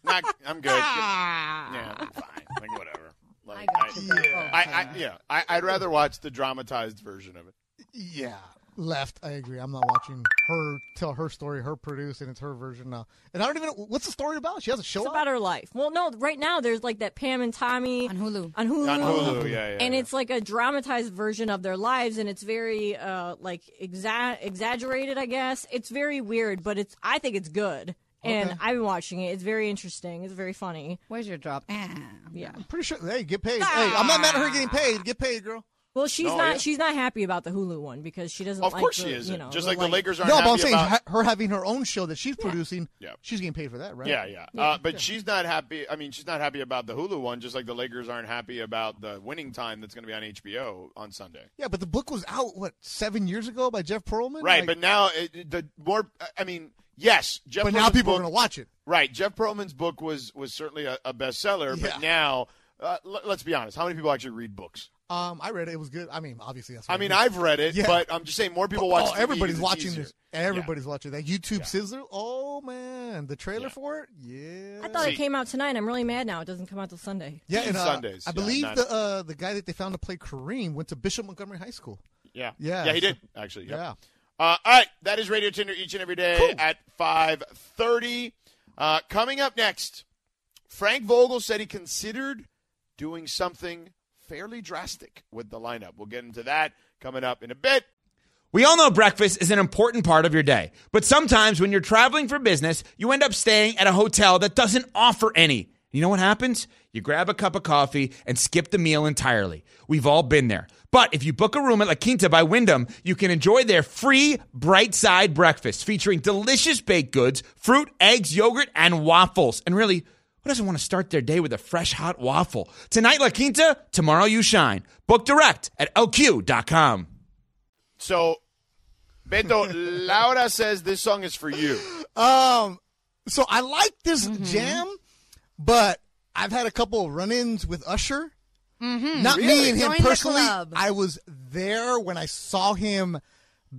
Not, I'm good. Ah! yeah, I'm fine. Like whatever. Like, I got you. I, I, I, yeah, I, I'd rather watch the dramatized version of it. Yeah, left. I agree. I'm not watching her tell her story, her produce, and it's her version now. And I don't even know what's the story about. She has a show It's out? about her life. Well, no, right now there's like that Pam and Tommy On Hulu. On Hulu. On Hulu, yeah, yeah. and yeah. it's like a dramatized version of their lives, and it's very uh like exa- exaggerated. I guess it's very weird, but it's I think it's good, and Okay. I've been watching it. It's very interesting. It's very funny. Where's your drop? Ah. Yeah. Pretty sure. Hey, get paid. Hey, I'm not mad at her getting paid. Get paid, girl. Well, she's No, not. yeah. She's not happy about the Hulu one because she doesn't. Of like course the, she isn't. You know, Just the, like the Lakers aren't No, but I'm saying about. her having her own show that she's producing. Yeah. she's getting paid for that, right? Yeah, yeah. Uh, but she's not happy. I mean, she's not happy about the Hulu one, just like the Lakers aren't happy about the winning time that's going to be on HBO on Sunday. Yeah, but the book was out what seven years ago by Jeff Pearlman. Right, Like, but now it, it- the more. I mean, yes, Jeff. but now people book, are going to watch it. Right, Jeff Pearlman's book was was certainly a, a bestseller, Yeah. but now. Uh, l- let's be honest. How many people actually read books? Um, I read it. It was good. I mean, obviously that's. I mean, it is. I've read it, Yeah. but I'm just saying more people Oh, watch. TV everybody's 'cause it's watching easier. this. Everybody's watching that YouTube Yeah. Sizzler. Oh man, the trailer Yeah. for it. Yeah. I thought See- it came out tonight. I'm really mad now. It doesn't come out till Sunday. Yeah, and, uh, Sundays, I believe not- the uh, the guy that they found to play Kareem went to Bishop Montgomery High School. Yeah, Yeah, yeah, he did actually. yep. Yeah. Uh, all right, that is Radio Tinder each and every day at five thirty. Uh, coming up next, Frank Vogel said he considered doing something fairly drastic with the lineup. We'll get into that coming up in a bit. We all know breakfast is an important part of your day, but sometimes when you're traveling for business, you end up staying at a hotel that doesn't offer any. You know what happens? You grab a cup of coffee and skip the meal entirely. We've all been there. But if you book a room at La Quinta by Wyndham, you can enjoy their free bright side breakfast featuring delicious baked goods, fruit, eggs, yogurt, and waffles. And really, who doesn't want to start their day with a fresh hot waffle? Tonight, La Quinta, tomorrow, you shine. Book direct at lq.com. So, Beto, Laura says this song is for you. Um, so I like this Mm-hmm. jam, but I've had a couple of run-ins with Usher. Mm-hmm. Not me and him Join personally. I was there when I saw him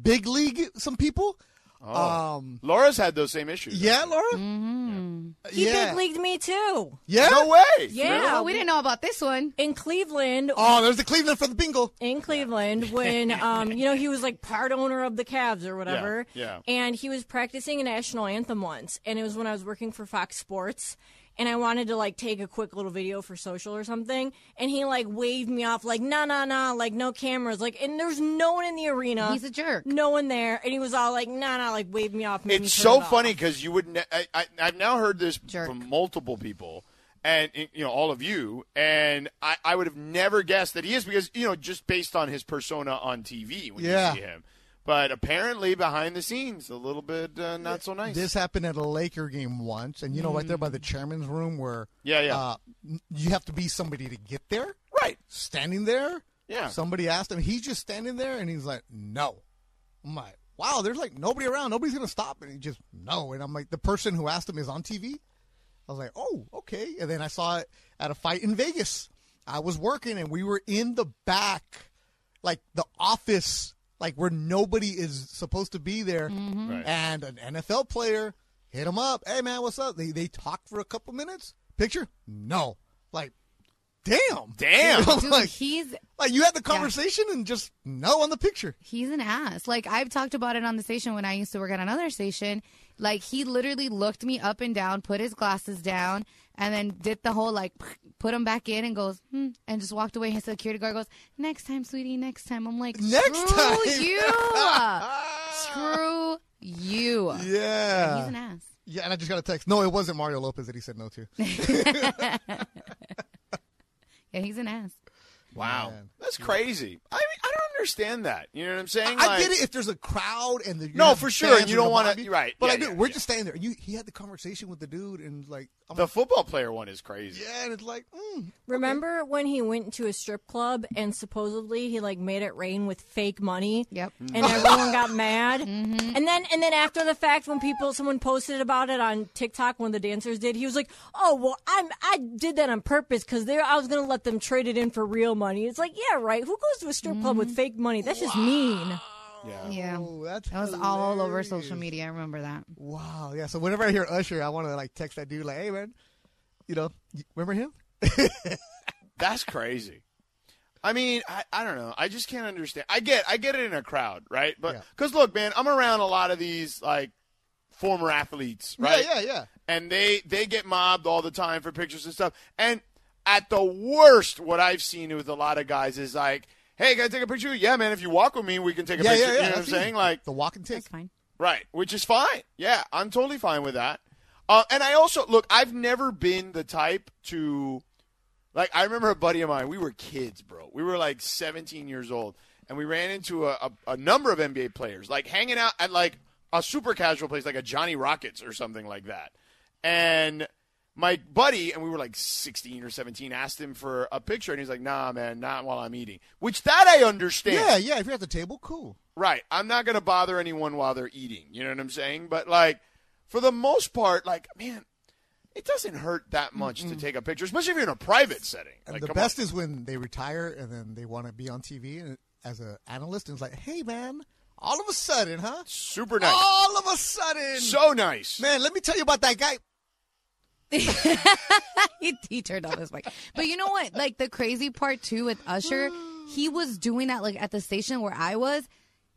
big league some people. Um, Laura's had those same issues. yeah, Laura. Mm-hmm. He yeah, big leagued me too. yeah. No way. Yeah, Oh, we didn't know about this one. in Cleveland. Oh, there's the Cleveland for the bingo. in Cleveland when um you know he was like part owner of the Cavs or whatever. Yeah, And he was practicing a national anthem once, and it was when I was working for Fox Sports. And I wanted to like take a quick little video for social or something, and he like waved me off like nah nah nah like no cameras like and there's no one in the arena. He's a jerk. No one there, and he was all like nah nah like waved me off. made me It's so it funny because you would. Ne- I, I, I've now heard this Jerk. from multiple people, and you know all of you, and I, I would have never guessed that he is because you know just based on his persona on TV when Yeah. you see him. But apparently behind the scenes, a little bit uh, not so nice. This happened at a Laker game once, and you know, right there by the chairman's room where Yeah, yeah. uh, you have to be somebody to get there. right. Standing there, Yeah. Somebody asked him. He's just standing there, and he's like, "No." I'm like, "Wow, there's like nobody around. Nobody's gonna stop." And he just no. And I'm like, the person who asked him is on TV. I was like, "Oh, okay." And then I saw it at a fight in Vegas. I was working, and we were in the back, like the office, like where nobody is supposed to be there. Mm-hmm. Right. And an NFL player hit him up. Hey man, what's up? They they talked for a couple minutes. Picture? No. Like, damn, Damn. Dude, like, he's like you had the conversation and just no on the picture. he's an ass. Like I've talked about it on the station when I used to work at another station. Like he literally looked me up and down, put his glasses down, and then did the whole like put them back in and goes hmm, and just walked away. His security guard goes, "Next time, sweetie, next time." I'm like, Next "Screw time." you, screw you." Yeah. He's an ass. Yeah, and I just got a text. No, it wasn't Mario Lopez that he said no to. He's an ass. Wow. Man. That's crazy. I mean, I don't understand that. You know what I'm saying? I Like- get it if there's a crowd and the No, for sure, and you don't wanna- lobby. right, But yeah, I do. yeah, we're yeah. just standing there. And you, he had the conversation with the dude, and like, I'm The like, football player one is crazy. yeah, and it's like, mm, Remember when he went to a strip club and supposedly he like made it rain with fake money? Yep. And everyone got mad. And then and then after the fact, when people someone posted about it on TikTok, one of the dancers did, he was like, "Oh well, I'm I did that on purpose because there I was gonna let them trade it in for real money." It's like, yeah, right. Who goes to a strip club with mm-hmm. fake money? That's just mean. Yeah. Yeah. oh, that's That was all over hilarious. social media. I remember that. Wow, yeah. So whenever I hear Usher, I want to like text that dude, like, hey man, you know, you remember him? That's crazy. I mean, I, I don't know. I just can't understand. I get I get it in a crowd, right? But Yeah. because look, man, I'm around a lot of these like former athletes, right? Yeah, yeah, yeah. And they they get mobbed all the time for pictures and stuff. And at the worst, what I've seen with a lot of guys is like, "Hey, can I take a picture?" Yeah, man. If you walk with me, we can take a Yeah, picture. yeah, yeah. You know what I'm saying? Like, the walk and take. That's fine. Right, which is fine. Yeah, I'm totally fine with that. Uh, and I also look. I've never been the type to, like. I remember a buddy of mine. We were kids, bro. We were like 17 years old, and we ran into a, a, a number of NBA players, like hanging out at like a super casual place, like a Johnny Rockets or something like that. And my buddy, and we were like 16 or 17, asked him for a picture, and he's like, "Nah, man, not while I'm eating." Which that I understand. Yeah, yeah. If you're at the table, cool. Right. I'm not going to bother anyone while they're eating. You know what I'm saying? But like, for the most part, like, man, it doesn't hurt that much to take a picture, especially if you're in a private setting. And Like, the best on. is when they retire and then they want to be on TV and as an analyst, and it's like, hey man, all of a sudden, huh? super nice, All of a sudden, so nice. man, let me tell you about that guy. he, he turned off his mic. But you know what? Like the crazy part too with Usher, he was doing that like at the station where I was.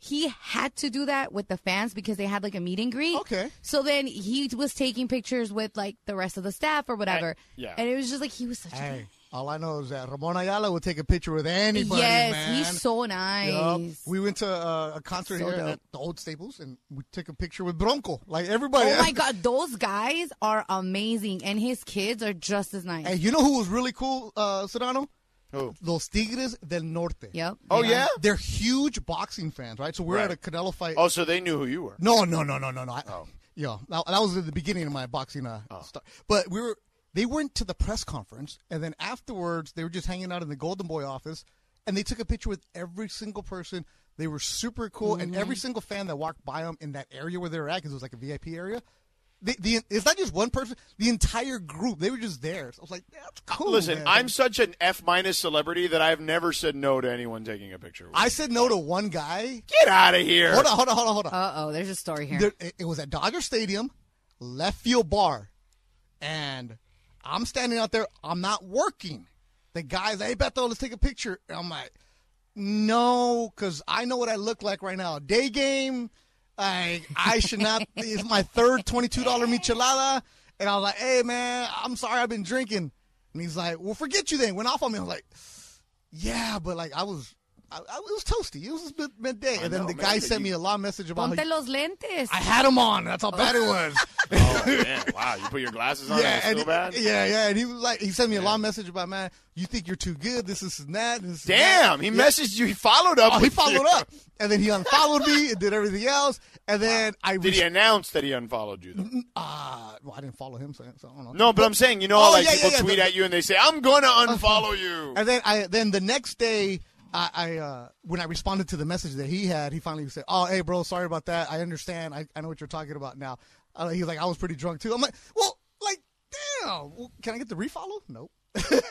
He had to do that with the fans because they had like a meet and greet. Okay. So then he was taking pictures with like the rest of the staff or whatever. yeah. And it was just like he was such Hey, all I know is that Ramon Ayala would take a picture with anybody. yes, man. he's so nice. Yup. We went to uh, a concert So here dope. at the old Staples, and we took a picture with Bronco. Like everybody. Oh my god, those guys are amazing, and his kids are just as nice. Hey, you know who was really cool, uh, Sedano? Who? Los Tigres del Norte. Yep. Oh yeah. They're huge boxing fans, right? So we're Right. at a Canelo fight. Oh, so they knew who you were. No, no, no, no, no, no. I, Oh. Yeah, that, that was at the beginning of my boxing uh, start. But we were they went to the press conference, and then afterwards they were just hanging out in the Golden Boy office, and they took a picture with every single person. They were super cool, and every single fan that walked by them in that area where they were at, because it was like a VIP area. The, the, it's not just one person; the entire group. They were just there. So I was like, "That's cool." Listen, man." I'm such an F minus celebrity that I've never said no to anyone taking a picture. with I said no to one guy. Get out of here. Hold on, hold on, hold on, hold on. Uh oh, there's a story here. There, it, it was at Dodger Stadium, left field bar, and I'm standing out there. I'm not working. The guy's, hey Beto, let's take a picture. And I'm like, no, because I know what I look like right now. Day game, I I should not. it's my third twenty two dollar michelada, and I was like, hey man, I'm sorry, I've been drinking. And he's like, well, forget you then. Went off on me. I was like, yeah, but like I was. I, I it was toasty. It was mid- midday, and then know, the man, guy sent you- me a long message about. Ponte los lentes. I had them on. That's how bad it was. oh man, wow! You put your glasses on. yeah, and it's and still bad. yeah, yeah. And he was like, he sent me a long message about, man, you think you're too good. This, this, and that. And this, and Damn, that. he Yeah. messaged you. He followed up. Oh, he followed you. up, and then he unfollowed me and did everything else. And then I Did he res- announce that he unfollowed you? Though? uh, well, I dn't follow him, so, so I don't know. No, but I'm saying, you know, Oh, like yeah, people yeah, yeah, tweet the- at you and they say, "I'm gonna unfollow you." And then I then the next day I, I uh, when I responded to the message that he had, he finally said, "Oh, hey, bro, sorry about that. I understand. I, I know what you're talking about now." Uh, he was like, "I was pretty drunk too." I'm like, "Well, like, damn. Well, can I get the refollow?" Nope. that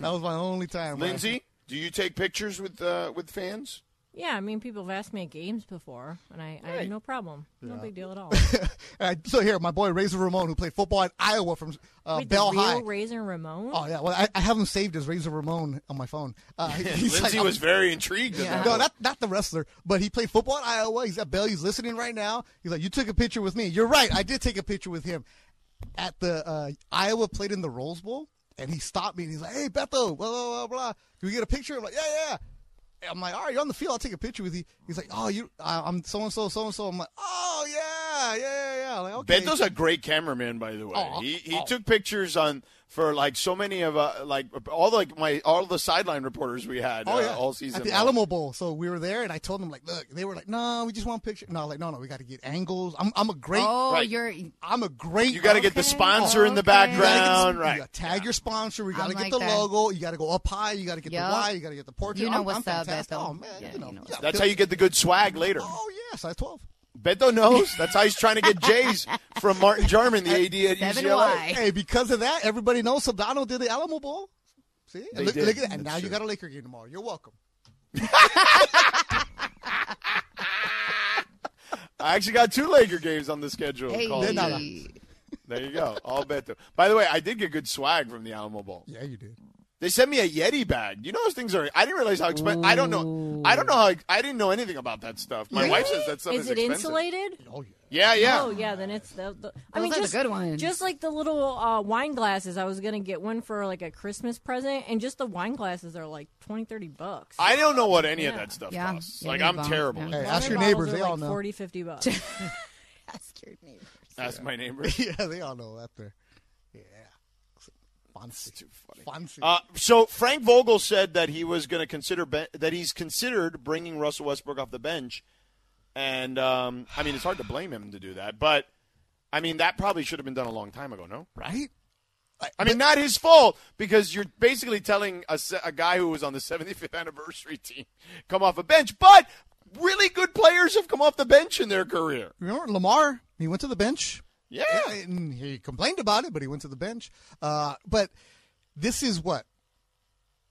was my only time. Lindsey, do you take pictures with uh, with fans? Yeah, I mean, people have asked me at games before, and I, I Right. have no problem. No big deal at all. So here, my boy Razor Ramon, who played football at Iowa from uh, Wait, Bell the real High. Razor Ramon? Oh yeah, well I, I have him saved as Razor Ramon on my phone. Uh, he's Lindsey like- was very intrigued. at that. No, not not the wrestler, but he played football at Iowa. He's at Bell. He's listening right now. He's like, "You took a picture with me." You're right. I did take a picture with him at the uh, Iowa played in the Rose Bowl, and he stopped me and he's like, "Hey, Beto, blah blah blah blah. Can we get a picture?" I'm like, "Yeah, yeah." I'm like, "All right, you're on the field. I'll take a picture with you." He's like, "Oh, you, uh, I'm so and so, so and so." I'm like, "Oh yeah, yeah, yeah, yeah." Like, okay. Beto's a great cameraman, by the way. Oh, he he oh. took pictures on for like so many of uh, like all the, like my all the sideline reporters we had Oh uh, yeah, all season. at the long. Alamo Bowl. So we were there, and I told them like, "Look," they were like, "No, we just want a picture." No, like, no, no, we got to get angles. I'm, I'm a great, Oh, Right. you're. I'm a great. You got to get the Okay. sponsor in the Okay. You gotta get background, right? You gotta tag your sponsor. We got to get like the that. logo. You got to go up high. You got to get Yup. the Y. You got to get the portrait. You know I'm, what's I'm up, fantastic. Oh man, Yeah, you know, you know That's how you get the good swag later. Oh yeah, size twelve. Beto knows. That's how he's trying to get Jays from Martin Jarmond, the AD at Seven UCLA. Y. Hey, because of that, everybody knows Sedano did the Alamo Bowl. See, They look, did. look at that. And That's now you got a Laker game tomorrow. You're welcome. I actually got two Laker games on the schedule. Hey. called. no, no. There you go. All Beto. By the way, I did get good swag from the Alamo Bowl. Yeah, you did. They sent me a Yeti bag. You know those things are. I didn't realize how expensive. I don't know. I don't know how. I didn't know anything about that stuff. My wife says that stuff is, Is it expensive. insulated? Oh yeah. Yeah, yeah. Oh yeah, then it's the. the I Those mean, are the just good ones. Just like the little uh, wine glasses, I was gonna get one for like a Christmas present, and just the wine glasses are like 20, 30 bucks. I don't know what any of Yeah. that stuff Yeah. costs. Yeah, like they I'm bomb. terrible. Yeah. Hey, ask your Water neighbors. bottles They are all know. 40, 50 bucks. Ask your neighbors. Ask my neighbor. yeah, they all know that there. Yeah. Fancy. too funny. Fancy. Uh, so Frank Vogel said that he was going to consider ben- that he's considered bringing Russell Westbrook off the bench, and um, I mean it's hard to blame him to do that, but I mean that probably should have been done a long time ago. No, right? I mean not his fault because you're basically telling a, a guy who was on the 75th anniversary team come off a bench, but really good players have come off the bench in their career. Remember Lamar? He went to the bench. Yeah. and he complained about it, but he went to the bench. Uh, but this is what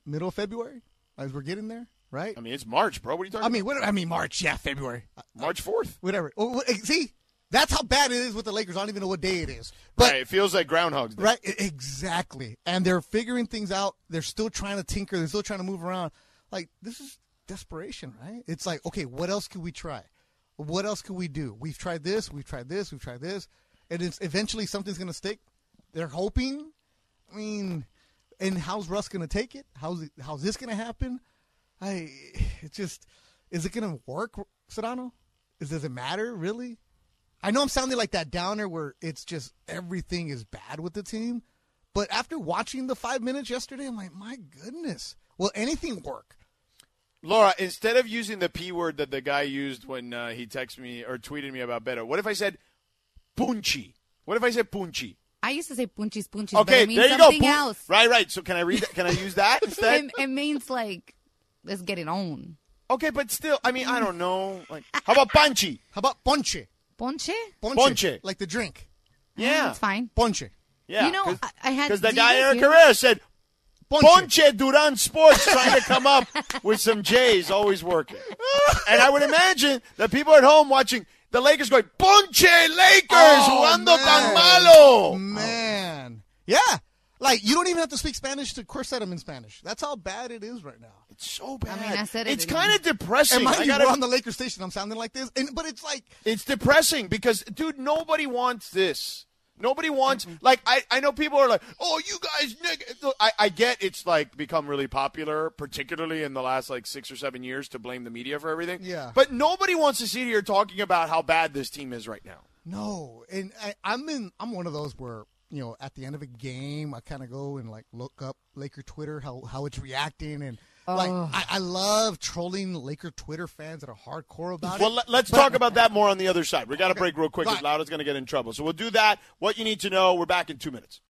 middle of February as we're getting there, right? I mean it's March, bro. What are you talking? I mean, what, I mean March, yeah, February, Uh. March 4th. whatever. Oh, what- See, that's how bad it is with the Lakers. I don't even know what day it is, but right, it feels like Groundhog's Day. Right, exactly. And they're figuring things out. They're still trying to tinker. They're still trying to move around. Like this is desperation, right? It's like, okay, what else can we try? What else can we do? We've tried this. We've tried this. We've tried this, and it's eventually something's going to stick. They're hoping. I mean, and how's Russ going to take it? How's it, how's this going to happen? I it just is it going to work, Sedano? Is does it matter really? I know I'm sounding like that downer where it's just everything is bad with the team, but after watching the five minutes yesterday, I'm like, my goodness, will anything work? Laura, instead of using the P word that the guy used when uh, he texted me or tweeted me about Beto, what if I said punchy? What if I said punchy? I used to say punchis punchis, but Okay, it means there you go. something Pun- else. Right, right. So can I read? That? Can I use that instead? It, it means like let's get it on. okay, but still, I mean, I don't know. Like, how about punchy? How about ponche? Ponche? Ponche, Ponche. like the drink. Yeah, mm, That's fine. Ponche. Yeah, You know, I, I had because the guy you Eric hear- said Ponche. Ponche Duran Sports trying to come up with some J's, always working. And I would imagine that people at home watching the Lakers going Ponche Lakers Oh, jugando tan man. malo. Man, yeah. Like you don't even have to speak Spanish to curse at him in Spanish. That's how bad it is right now. It's so bad. I mean, I said it It's kind of depressing. And mind I you, gotta- we're on the Lakers station. I'm sounding like this, and but it's like It's depressing because, dude, nobody wants this. Nobody wants mm-hmm. like I, I know people are like, oh, you guys, nigga. I, I get it's like become really popular, particularly in the last like six or seven years, to blame the media for everything. Yeah. But nobody wants to sit here talking about how bad this team is right now. No, and I, I'm in. I'm one of those where you know at the end of a game, I kind of go and like look up Laker Twitter how how it's reacting, and like oh. I, I love trolling Laker Twitter fans that are hardcore about Well, it. let, let's But- talk about that more on the other side. We got to break real quick. Go because ahead. Laura's going to get in trouble. So we'll do that. What you need to know. We're back in two minutes.